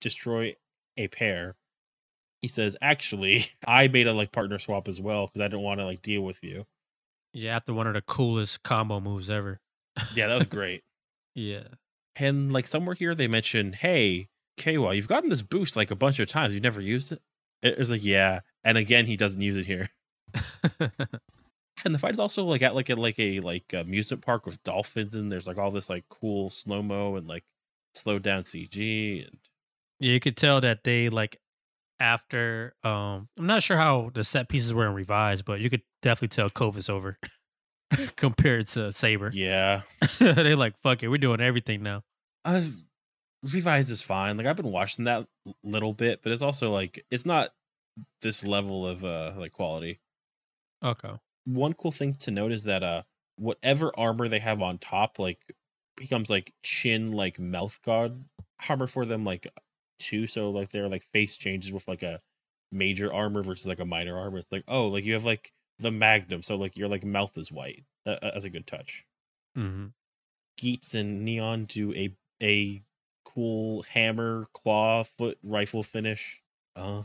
destroy a pair. He says, "Actually, I made a like partner swap as well because I didn't want to like deal with you." Yeah, after one of the coolest combo moves ever. Yeah, that was great. Yeah. And like somewhere here they mention, hey, Keiwa, you've gotten this boost like a bunch of times. You've never used it. It was like, yeah. And again, he doesn't use it here. And the fight is also like at like a like a like amusement park with dolphins, and there's like all this like cool slow mo and like slowed down CG. And Yeah, you could tell that they like after um I'm not sure how the set pieces were in Revice, but you could definitely tell COVID's over compared to Saber. yeah, they like, fuck it, we're doing everything now. uh, Revice is fine. Like I've been watching that little bit, but it's also like it's not this level of uh like quality. Okay. one cool thing to note is that uh whatever armor they have on top like becomes like chin like mouth guard armor for them like too so like their like face changes with like a major armor versus like a minor armor it's like oh like you have like the magnum so like your like mouth is white uh, as a good touch. Hmm Geats and neon do a a cool hammer claw foot rifle finish. Uh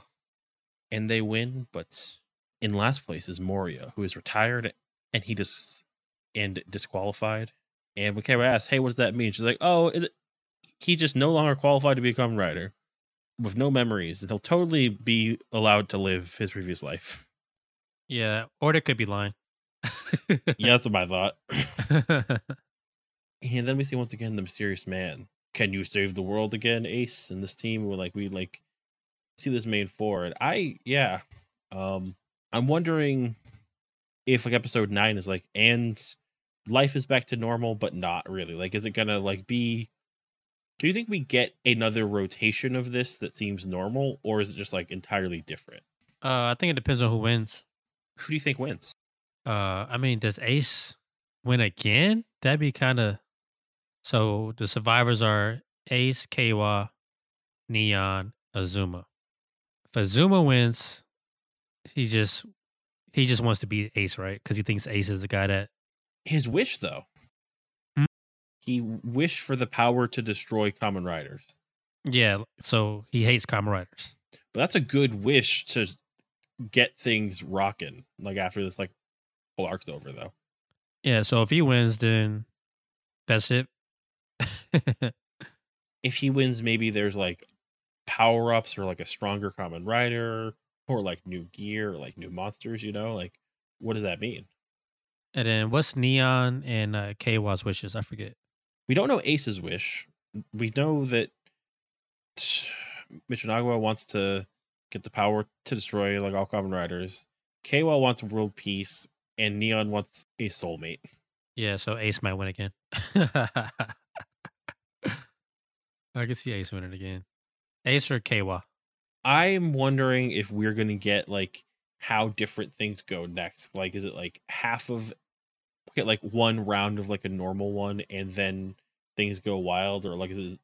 and they win but in last place is Morio who is retired and he just and disqualified. And when Kara asks hey what does that mean? She's like oh he just no longer qualified to become rider with no memories he'll totally be allowed to live his previous life Yeah, or it could be lying. yeah that's my thought And then we see once again the mysterious man. Can you save the world again, Ace? And this team, we're like, we like see this main forward. I, yeah, Um, I'm wondering if like episode nine is like, and life is back to normal, but not really. Like, is it gonna like be? Do you think we get another rotation of this that seems normal, or is it just like entirely different? Uh, I think it depends on who wins. Who do you think wins? Uh, I mean, does Ace win again? That'd be kind of. So the survivors are Ace, Keiwa, Neon, Azuma. If Azuma wins, he just he just wants to beat Ace, right? Because he thinks Ace is the guy that. His wish, though. Hmm? He wished for the power to destroy Kamen Riders. Yeah, so he hates Kamen Riders. But that's a good wish to get things rocking. Like after this, like whole arc's over, though. Yeah, so if he wins, then that's it. if he wins, maybe there's like power ups or like a stronger Kamen Rider or like new gear or like new monsters, you know? Like, what does that mean? and then what's Neon and uh, Keiwa's wishes? I forget. We don't know Ace's wish. We know that Michinaga wants to get the power to destroy like all Kamen Riders. Keiwa wants world peace, and Neon wants a soulmate. Yeah, so Ace might win again. I can see Ace winning again. Ace or Keiwa? I'm wondering if we're gonna get like how different things go next. Like, is it like half of get like one round of like a normal one, and then things go wild, or like is it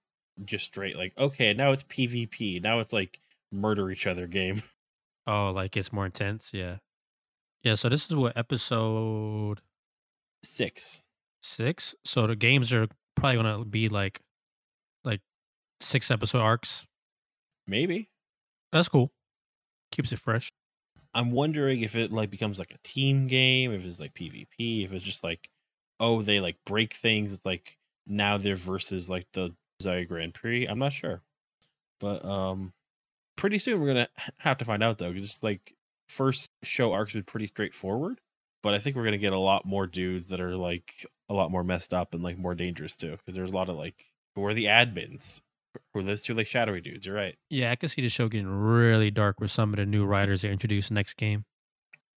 just straight like okay, now it's PvP, now it's like murder each other game. Oh, like it's more intense. Yeah, yeah. So this is what episode Six. six. So the games are probably gonna be like, like six episode arcs. Maybe. That's cool. Keeps it fresh. I'm wondering if it like becomes like a team game, if it's like PvP, if it's just like, oh, they like break things. It's like now they're versus like the Desire Grand Prix. I'm not sure, but um, pretty soon we're gonna have to find out though, because it's like first show arcs been pretty straightforward, but I think we're gonna get a lot more dudes that are like a lot more messed up and like more dangerous too, because there's a lot of like who are the admins, who are those two like shadowy dudes. You're right. Yeah, I can see the show getting really dark with some of the new riders they introduced next game.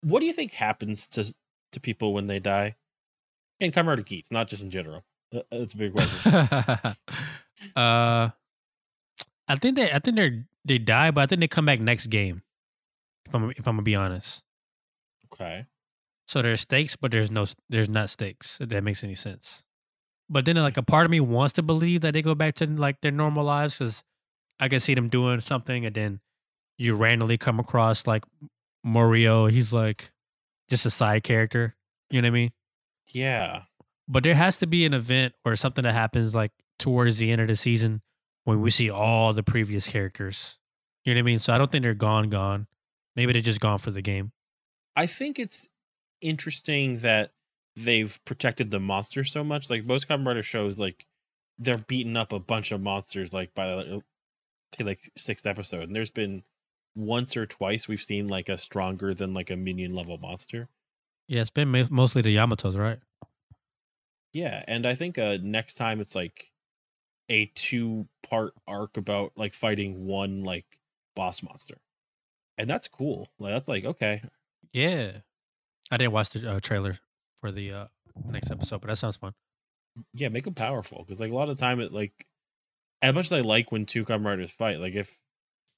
What do you think happens to to people when they die? And Kamen Geats, not just in general. That's a big question. uh, I think they, I think they're they die, but I think they come back next game. If I'm if I'm gonna be honest, okay. so there's stakes, but there's no there's not stakes. If that makes any sense. But then, like a part of me wants to believe that they go back to like their normal lives because I can see them doing something, and then you randomly come across like Morio. He's like just a side character. You know what I mean? Yeah. but there has to be an event or something that happens like towards the end of the season when we see all the previous characters. You know what I mean? So I don't think they're gone, gone. Maybe they're just gone for the game. I think it's interesting that they've protected the monsters so much. Like most Kamen Rider shows, like they're beating up a bunch of monsters like by the like sixth episode. And there's been once or twice we've seen like a stronger than like a minion level monster. Yeah, it's been mostly the Jamatos, right? Yeah, and I think uh next time it's like a two part arc about like fighting one like boss monster. And that's cool. Like that's like okay. Yeah. I didn't watch the uh, trailer for the uh, next episode, but that sounds fun. Yeah, make them powerful because like a lot of the time it like as much as I like when two Kamen Riders fight, like if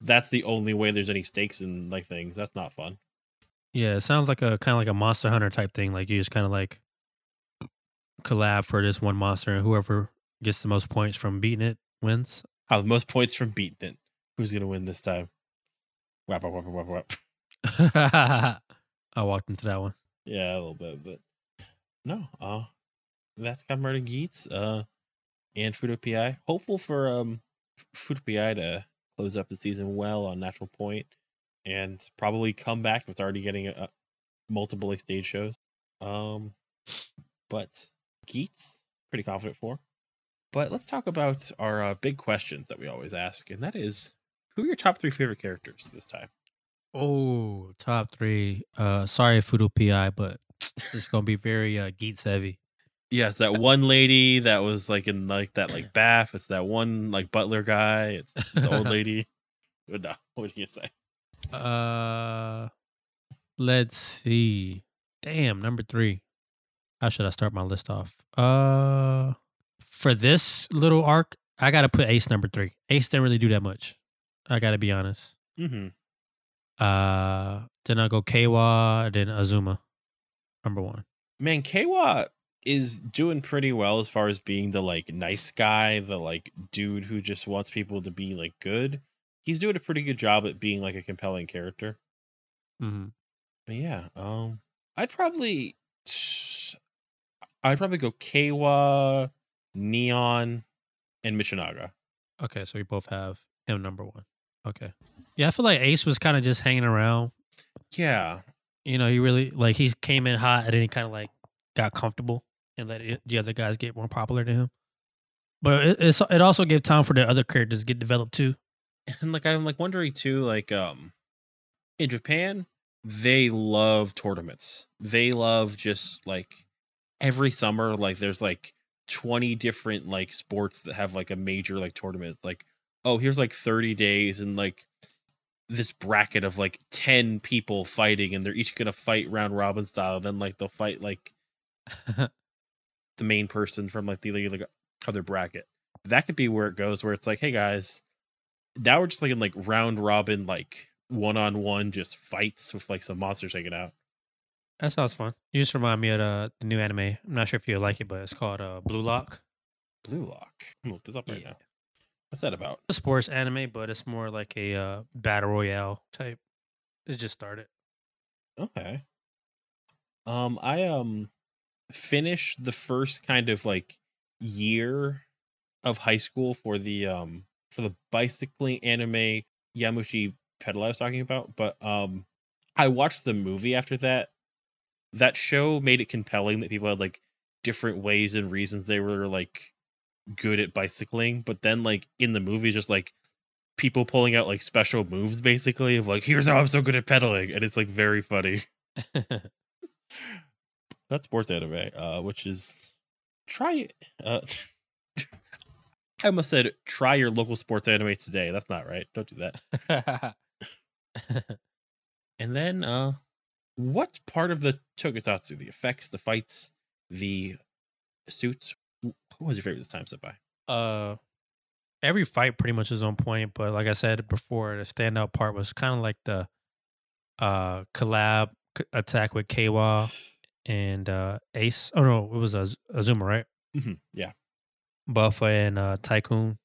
that's the only way there's any stakes in like things, that's not fun. Yeah, it sounds like a kind of like a Monster Hunter type thing. Like you just kind of like collab for this one monster, and whoever gets the most points from beating it wins. How the most points from beating it. Who's gonna win this time? Whap, whap, whap, whap, whap. I walked into that one. Yeah, a little bit, but no. Uh that's Kamen Rider Geats, uh and Fuuto PI. Hopeful for um Fuuto PI to close up the season well on Natural Point and probably come back with already getting a, multiple stage shows. Um but Geats, pretty confident for. But let's talk about our uh, big questions that we always ask, and that is who are your top three favorite characters this time? Oh, top three. Uh, sorry, Fuuto PI, but it's gonna be very uh, Geats heavy. Yes, that one lady that was like in like that like bath. It's that one like butler guy. It's the old lady. No, what do you say? Uh, Let's see. Damn, number three. How should I start my list off? Uh, for this little arc, I gotta put Ace number three. Ace didn't really do that much. I gotta be honest. Mm-hmm. Uh, then I go Keiwa, then Azuma, number one. Man, Keiwa is doing pretty well as far as being the like nice guy, the like dude who just wants people to be like good. He's doing a pretty good job at being like a compelling character. Mm-hmm. But yeah, um, I'd probably, I'd probably go Keiwa, Neon, and Michinaga. Okay, so we both have him number one. Okay. Yeah, I feel like Ace was kind of just hanging around. Yeah, You know, he really like he came in hot and then he kind of like got comfortable and let it, the other guys get more popular than him. But it, it's it also gave time for the other characters to get developed too. and like I'm like wondering too, like um, in Japan, they love tournaments. They love just like every summer, like there's like 20 different like sports that have like a major like tournament. It's like, oh, here's like 30 days and like this bracket of like 10 people fighting and they're each gonna fight round robin style. Then like they'll fight like the main person from like the like other bracket. That could be where it goes, where it's like, hey guys, now we're just like in like round robin, like one on one, just fights with like some monsters hanging out. That sounds fun. You just remind me of the, the new anime. I'm not sure if you like it, but it's called uh, Blue Lock. Blue Lock. I'm gonna look this up right Yeah. now. What's that about? It's a sports anime, but it's more like a uh, battle royale type. It just started. Okay. Um, I um finished the first kind of like year of high school for the um for the bicycling anime Yowamushi Pedal I was talking about, but um I watched the movie after that. That show made it compelling that people had like different ways and reasons they were like good at bicycling, but then like in the movie just like people pulling out like special moves basically of like here's how I'm so good at pedaling and it's like very funny. That's sports anime, uh, which is try it. Uh, I almost said try your local sports anime today. That's not right. Don't do that. And then, uh, what part of the tokusatsu, the effects, the fights, the suits? who was your favorite this time, Senpai? uh every fight pretty much is on point but like i said before the standout part was kind of like the uh collab c- attack with Keiwa and uh ace oh no it was Az- azuma right Mhm, Yeah. buffa and uh tycoon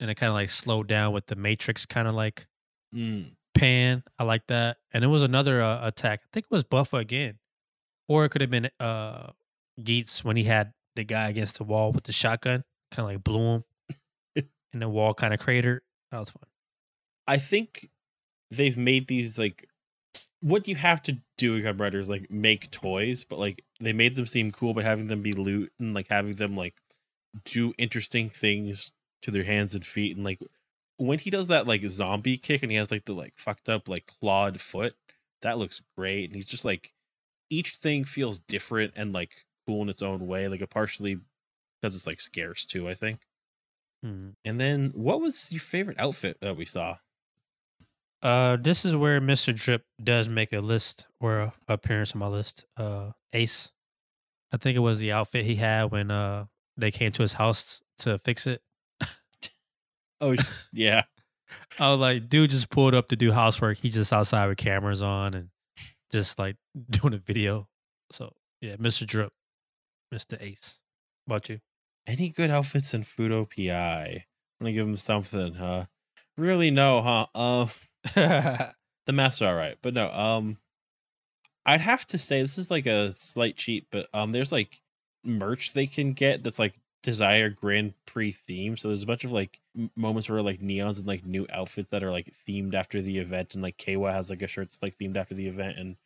and it kind of like slowed down with the matrix kind of like Mm. Pan i like that and it was another uh, attack i think it was buffa again or it could have been uh Geats when he had the guy against the wall with the shotgun kind of like blew him and the wall kind of cratered that was fun. I think they've made these like what you have to do with Rider is like make toys, but like they made them seem cool by having them be loot and like having them like do interesting things to their hands and feet and like when he does that like zombie kick and he has like the like fucked up like clawed foot, that looks great. And he's just like each thing feels different and like cool in its own way, like a partially because it's like scarce too, I think. Mhm. And then what was your favorite outfit that we saw? uh this is where mr drip does make a list or a appearance on my list uh ace i think it was the outfit he had when uh they came to his house to fix it Oh yeah. I was like, dude just pulled up to do housework. He just outside with cameras on and just like doing a video. So yeah, Mr. Drip, Mr. Ace. What about you? Any good outfits in Fuuto PI? I'm gonna give him something, huh? Really no, huh? Uh the masks are alright, but no, um I'd have to say this is like a slight cheat, but um there's like merch they can get that's like Desire Grand Prix theme. So there's a bunch of like moments where like neons and like new outfits that are like themed after the event, and like Keiwa has like a shirt that's like themed after the event, and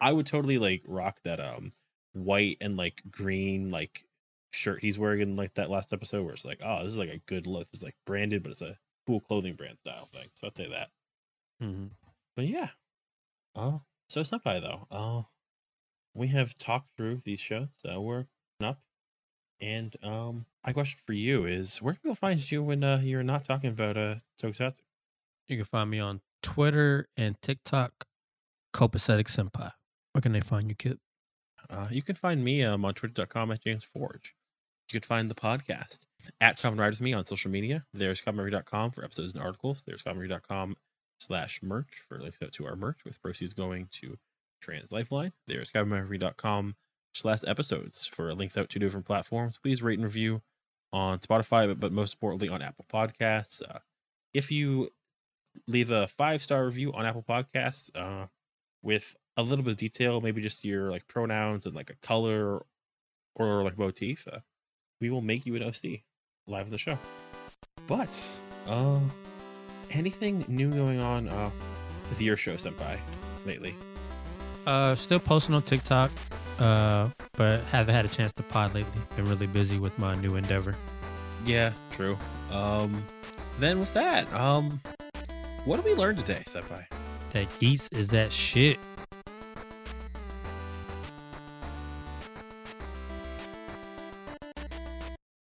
I would totally like rock that um white and like green like shirt he's wearing in like that last episode where it's like, oh, this is like a good look. it's like branded, but it's a cool clothing brand style thing. So I'd say that. mm-hmm. But yeah. Oh, so Senpai though. oh we have talked through these shows. so we're up. And um, my question for you is, where can people find you when uh, you're not talking about uh Tokusatsu? You can find me on Twitter and TikTok Copacetic Senpai. Where can they find you, Kip? Uh, you can find me um, on twitter.com at James Forge. You can find the podcast at Common Ride with me on social media. There's commonride.com for episodes and articles. There's commonride.com slash merch for links out to our merch with proceeds going to Trans Lifeline. There's commonride.com slash episodes for links out to different platforms. Please rate and review on Spotify, but, but most importantly on Apple Podcasts. Uh, if you leave a five star review on Apple Podcasts uh, with a little bit of detail, maybe just your like pronouns and like a color or like motif, uh, we will make you an OC live in the show. But uh, anything new going on uh, with your show, Senpai, lately? Uh, still posting on TikTok, uh, but haven't had a chance to pod lately. Been really busy with my new endeavor. Yeah, true. Um, then with that, um, what did we learn today, Senpai? That Geats is that shit.